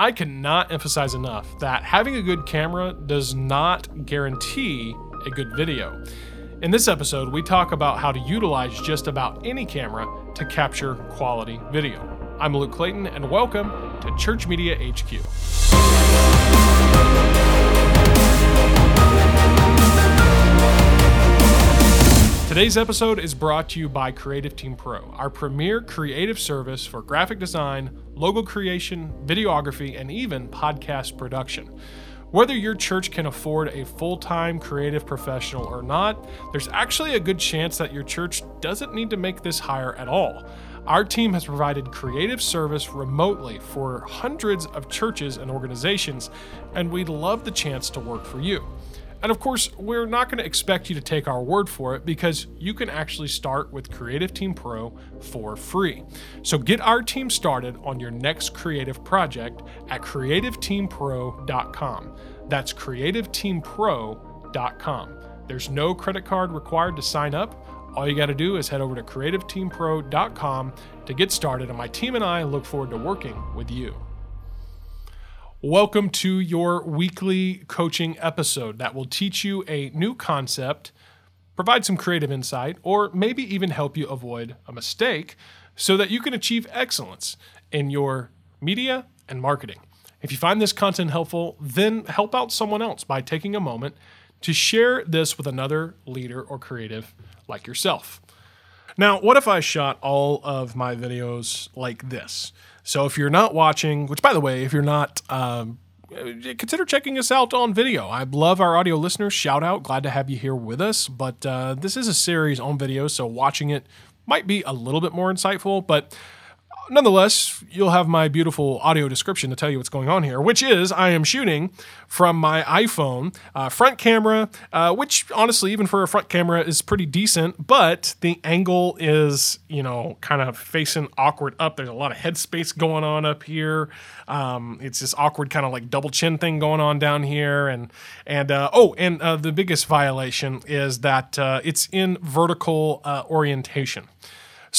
I cannot emphasize enough that having a good camera does not guarantee a good video. In this episode, we talk about how to utilize just about any camera to capture quality video. I'm Luke Clayton, and welcome to Church Media HQ. Today's episode is brought to you by Creative Team Pro, our premier creative service for graphic design, logo creation, videography, and even podcast production. Whether your church can afford a full time creative professional or not, there's actually a good chance that your church doesn't need to make this hire at all. Our team has provided creative service remotely for hundreds of churches and organizations, and we'd love the chance to work for you. And of course, we're not going to expect you to take our word for it because you can actually start with Creative Team Pro for free. So get our team started on your next creative project at creativeteampro.com. That's creativeteampro.com. There's no credit card required to sign up. All you got to do is head over to creativeteampro.com to get started, and my team and I look forward to working with you. Welcome to your weekly coaching episode that will teach you a new concept, provide some creative insight, or maybe even help you avoid a mistake so that you can achieve excellence in your media and marketing. If you find this content helpful, then help out someone else by taking a moment to share this with another leader or creative like yourself. Now, what if I shot all of my videos like this? So if you're not watching, which by the way, if you're not, um, consider checking us out on video. I love our audio listeners. Shout out. Glad to have you here with us. But uh, this is a series on video, so watching it might be a little bit more insightful. But nonetheless, you'll have my beautiful audio description to tell you what's going on here, which is I am shooting from my iPhone uh, front camera, uh, which honestly, even for a front camera, is pretty decent, but the angle is, you know, kind of facing awkward up. There's a lot of headspace going on up here. Um, it's this awkward kind of like double chin thing going on down here. And, and uh, oh, and uh, the biggest violation is that uh, it's in vertical uh, orientation.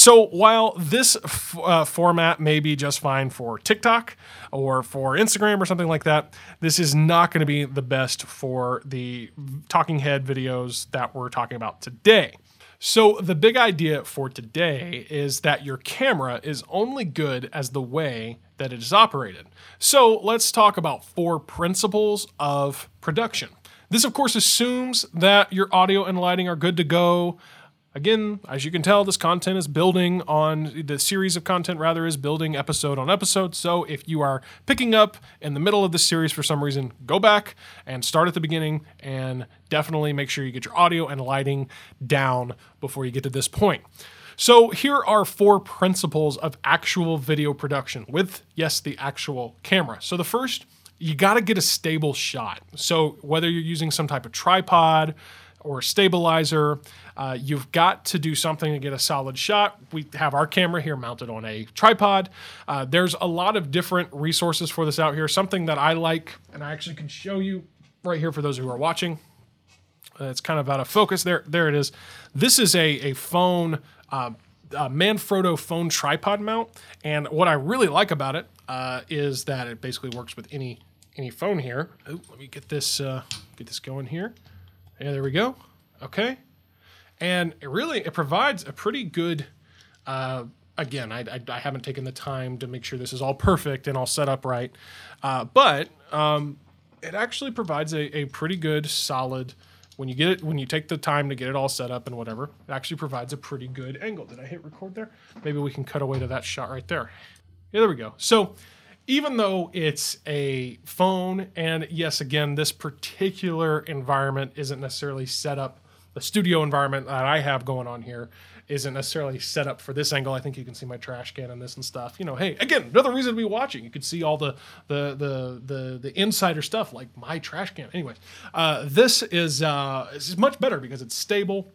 So while this f- uh, format may be just fine for TikTok or for Instagram or something like that, this is not going to be the best for the talking head videos that we're talking about today. So, the big idea for today is that your camera is only good as the way that it is operated. So, let's talk about four principles of production. This, of course, assumes that your audio and lighting are good to go. Again, as you can tell, this content is building on the series of content, rather, is building episode on episode. So if you are picking up in the middle of the series for some reason, go back and start at the beginning and definitely make sure you get your audio and lighting down before you get to this point. So here are four principles of actual video production with, yes, the actual camera. So the first, you got to get a stable shot. So whether you're using some type of tripod, or stabilizer. Uh, you've got to do something to get a solid shot. We have our camera here mounted on a tripod. Uh, there's a lot of different resources for this out here. Something that I like, and I actually can show you right here for those who are watching. Uh, it's kind of out of focus. There, there it is. This is a, a phone, a Manfrotto phone tripod mount. And what I really like about it uh, is that it basically works with any any phone here. Ooh, let me get this uh, get this going here. Yeah, there we go. Okay. And it really it provides a pretty good. Uh, again, I, I, I, haven't taken the time to make sure this is all perfect and all set up right, uh, but um, it actually provides a, a pretty good solid. When you get it, when you take the time to get it all set up and whatever, it actually provides a pretty good angle. Did I hit record there? Maybe we can cut away to that shot right there. Yeah, there we go. So even though it's a phone, and yes, again, this particular environment isn't necessarily set up, the studio environment that I have going on here isn't necessarily set up for this angle. I think you can see my trash can and this and stuff. You know, hey, again, another reason to be watching. You could see all the the the the, the insider stuff like my trash can. Anyways, uh, this is uh, is much better because it's stable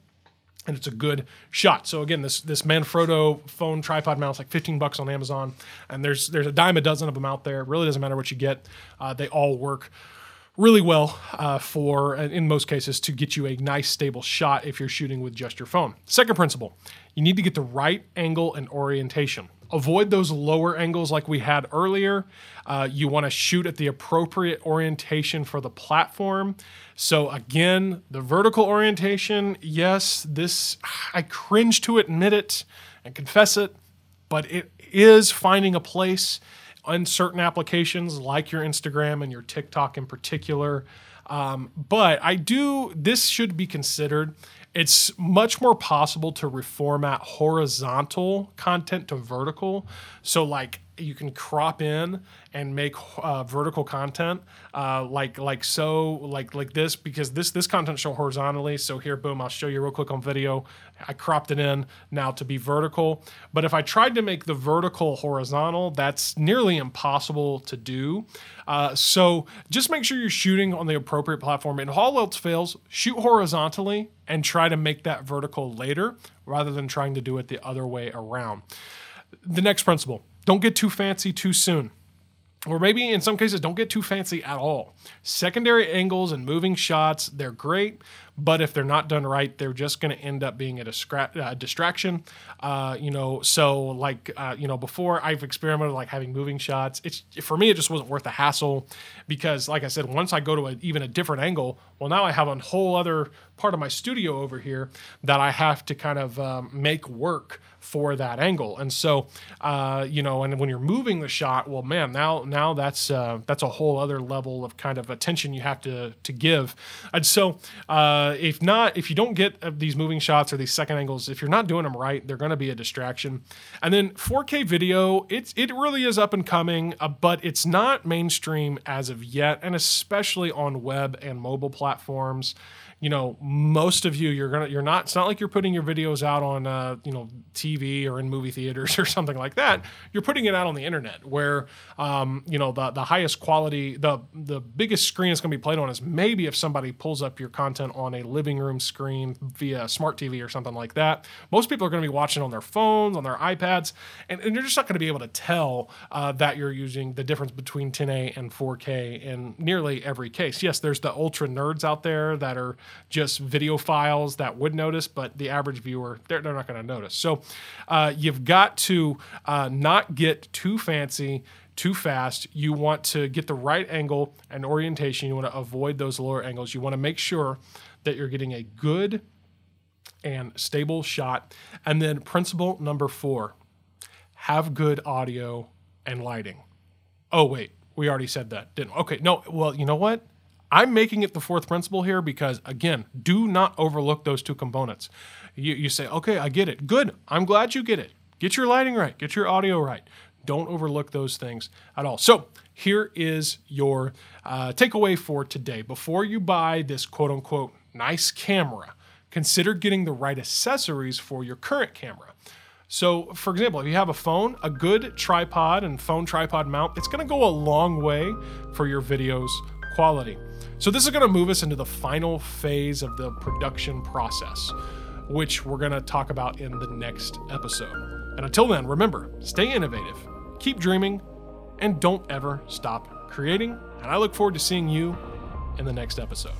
and it's a good shot. So again, this this Manfrotto phone tripod mount is like 15 bucks on Amazon, and there's there's a dime a dozen of them out there. It really doesn't matter what you get; uh, they all work really well uh, for, in most cases, to get you a nice stable shot if you're shooting with just your phone. Second principle: you need to get the right angle and orientation. Avoid those lower angles like we had earlier. Uh, you want to shoot at the appropriate orientation for the platform. So, again, the vertical orientation, yes, this, I cringe to admit it and confess it, but it is finding a place in certain applications like your Instagram and your TikTok in particular. Um, but I do, this should be considered. It's much more possible to reformat horizontal content to vertical. So, like, you can crop in and make uh, vertical content uh, like like so like like this because this this content show horizontally. So here boom i'll show you real quick on video. I cropped it in now to be vertical. But if i tried to make the vertical horizontal that's nearly impossible to do. Uh, so just make sure you're shooting on the appropriate platform. And all else fails shoot horizontally and try to make that vertical later rather than trying to do it the other way around. The next principle don't get too fancy too soon. Or maybe in some cases, don't get too fancy at all. Secondary angles and moving shots, they're great, but if they're not done right, they're just going to end up being a, uh, distraction. Uh, you know, so like uh, you know, before I've experimented like having moving shots. It's for me, it just wasn't worth the hassle because, like I said, once I go to a, even a different angle, well, now I have a whole other part of my studio over here that I have to kind of um, make work for that angle. And so, uh, you know, and when you're moving the shot, well, man, now now that's uh, that's a whole other level of kind of attention you have to to give. And so, uh, if not, if you don't get uh, these moving shots or these second angles, if you're not doing them right, they're going to be a distraction. And then 4K video, it's it really is up and coming, uh, but it's not mainstream as of yet, and especially on web and mobile platforms you know most of you you're gonna you're not it's not like you're putting your videos out on uh, you know tv or in movie theaters or something like that you're putting it out on the internet where um, you know the the highest quality the the biggest screen it's going to be played on is maybe if somebody pulls up your content on a living room screen via smart tv or something like that most people are going to be watching on their phones on their ipads and, and you're just not going to be able to tell uh, that you're using the difference between 1080 and 4k in nearly every case yes there's the ultra nerds out there that are just videophiles that would notice, but the average viewer, they're, they're not going to notice. So uh, you've got to uh, not get too fancy too fast. You want to get the right angle and orientation. You want to avoid those lower angles. You want to make sure that you're getting a good and stable shot. And then, principle number four have good audio and lighting. Oh, wait, we already said that, didn't we? Okay, no, well, you know what? I'm making it the fourth principle here because, again, do not overlook those two components. You, you say, okay, I get it. Good. I'm glad you get it. Get your lighting right, get your audio right. Don't overlook those things at all. So, here is your uh, takeaway for today. Before you buy this quote unquote nice camera, consider getting the right accessories for your current camera. So, for example, if you have a phone, a good tripod and phone tripod mount, it's going to go a long way for your videos quality. So, this is going to move us into the final phase of the production process, which we're going to talk about in the next episode. And until then, remember stay innovative, keep dreaming, and don't ever stop creating. And I look forward to seeing you in the next episode.